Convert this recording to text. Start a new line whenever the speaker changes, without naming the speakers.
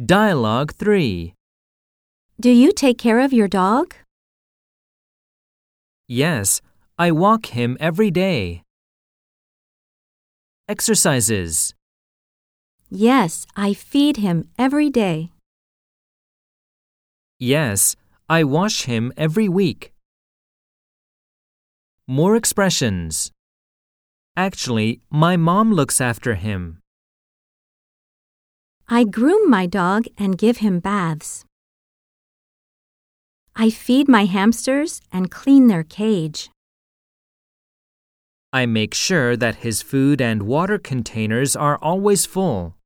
Dialogue 3.
Do you take care of your dog?
Yes, I walk him every day. Exercises.
Yes, I feed him every day.
Yes, I wash him every week. More expressions. Actually, my mom looks after him.
I groom my dog and give him baths. I feed my hamsters and clean their cage.
I make sure that his food and water containers are always full.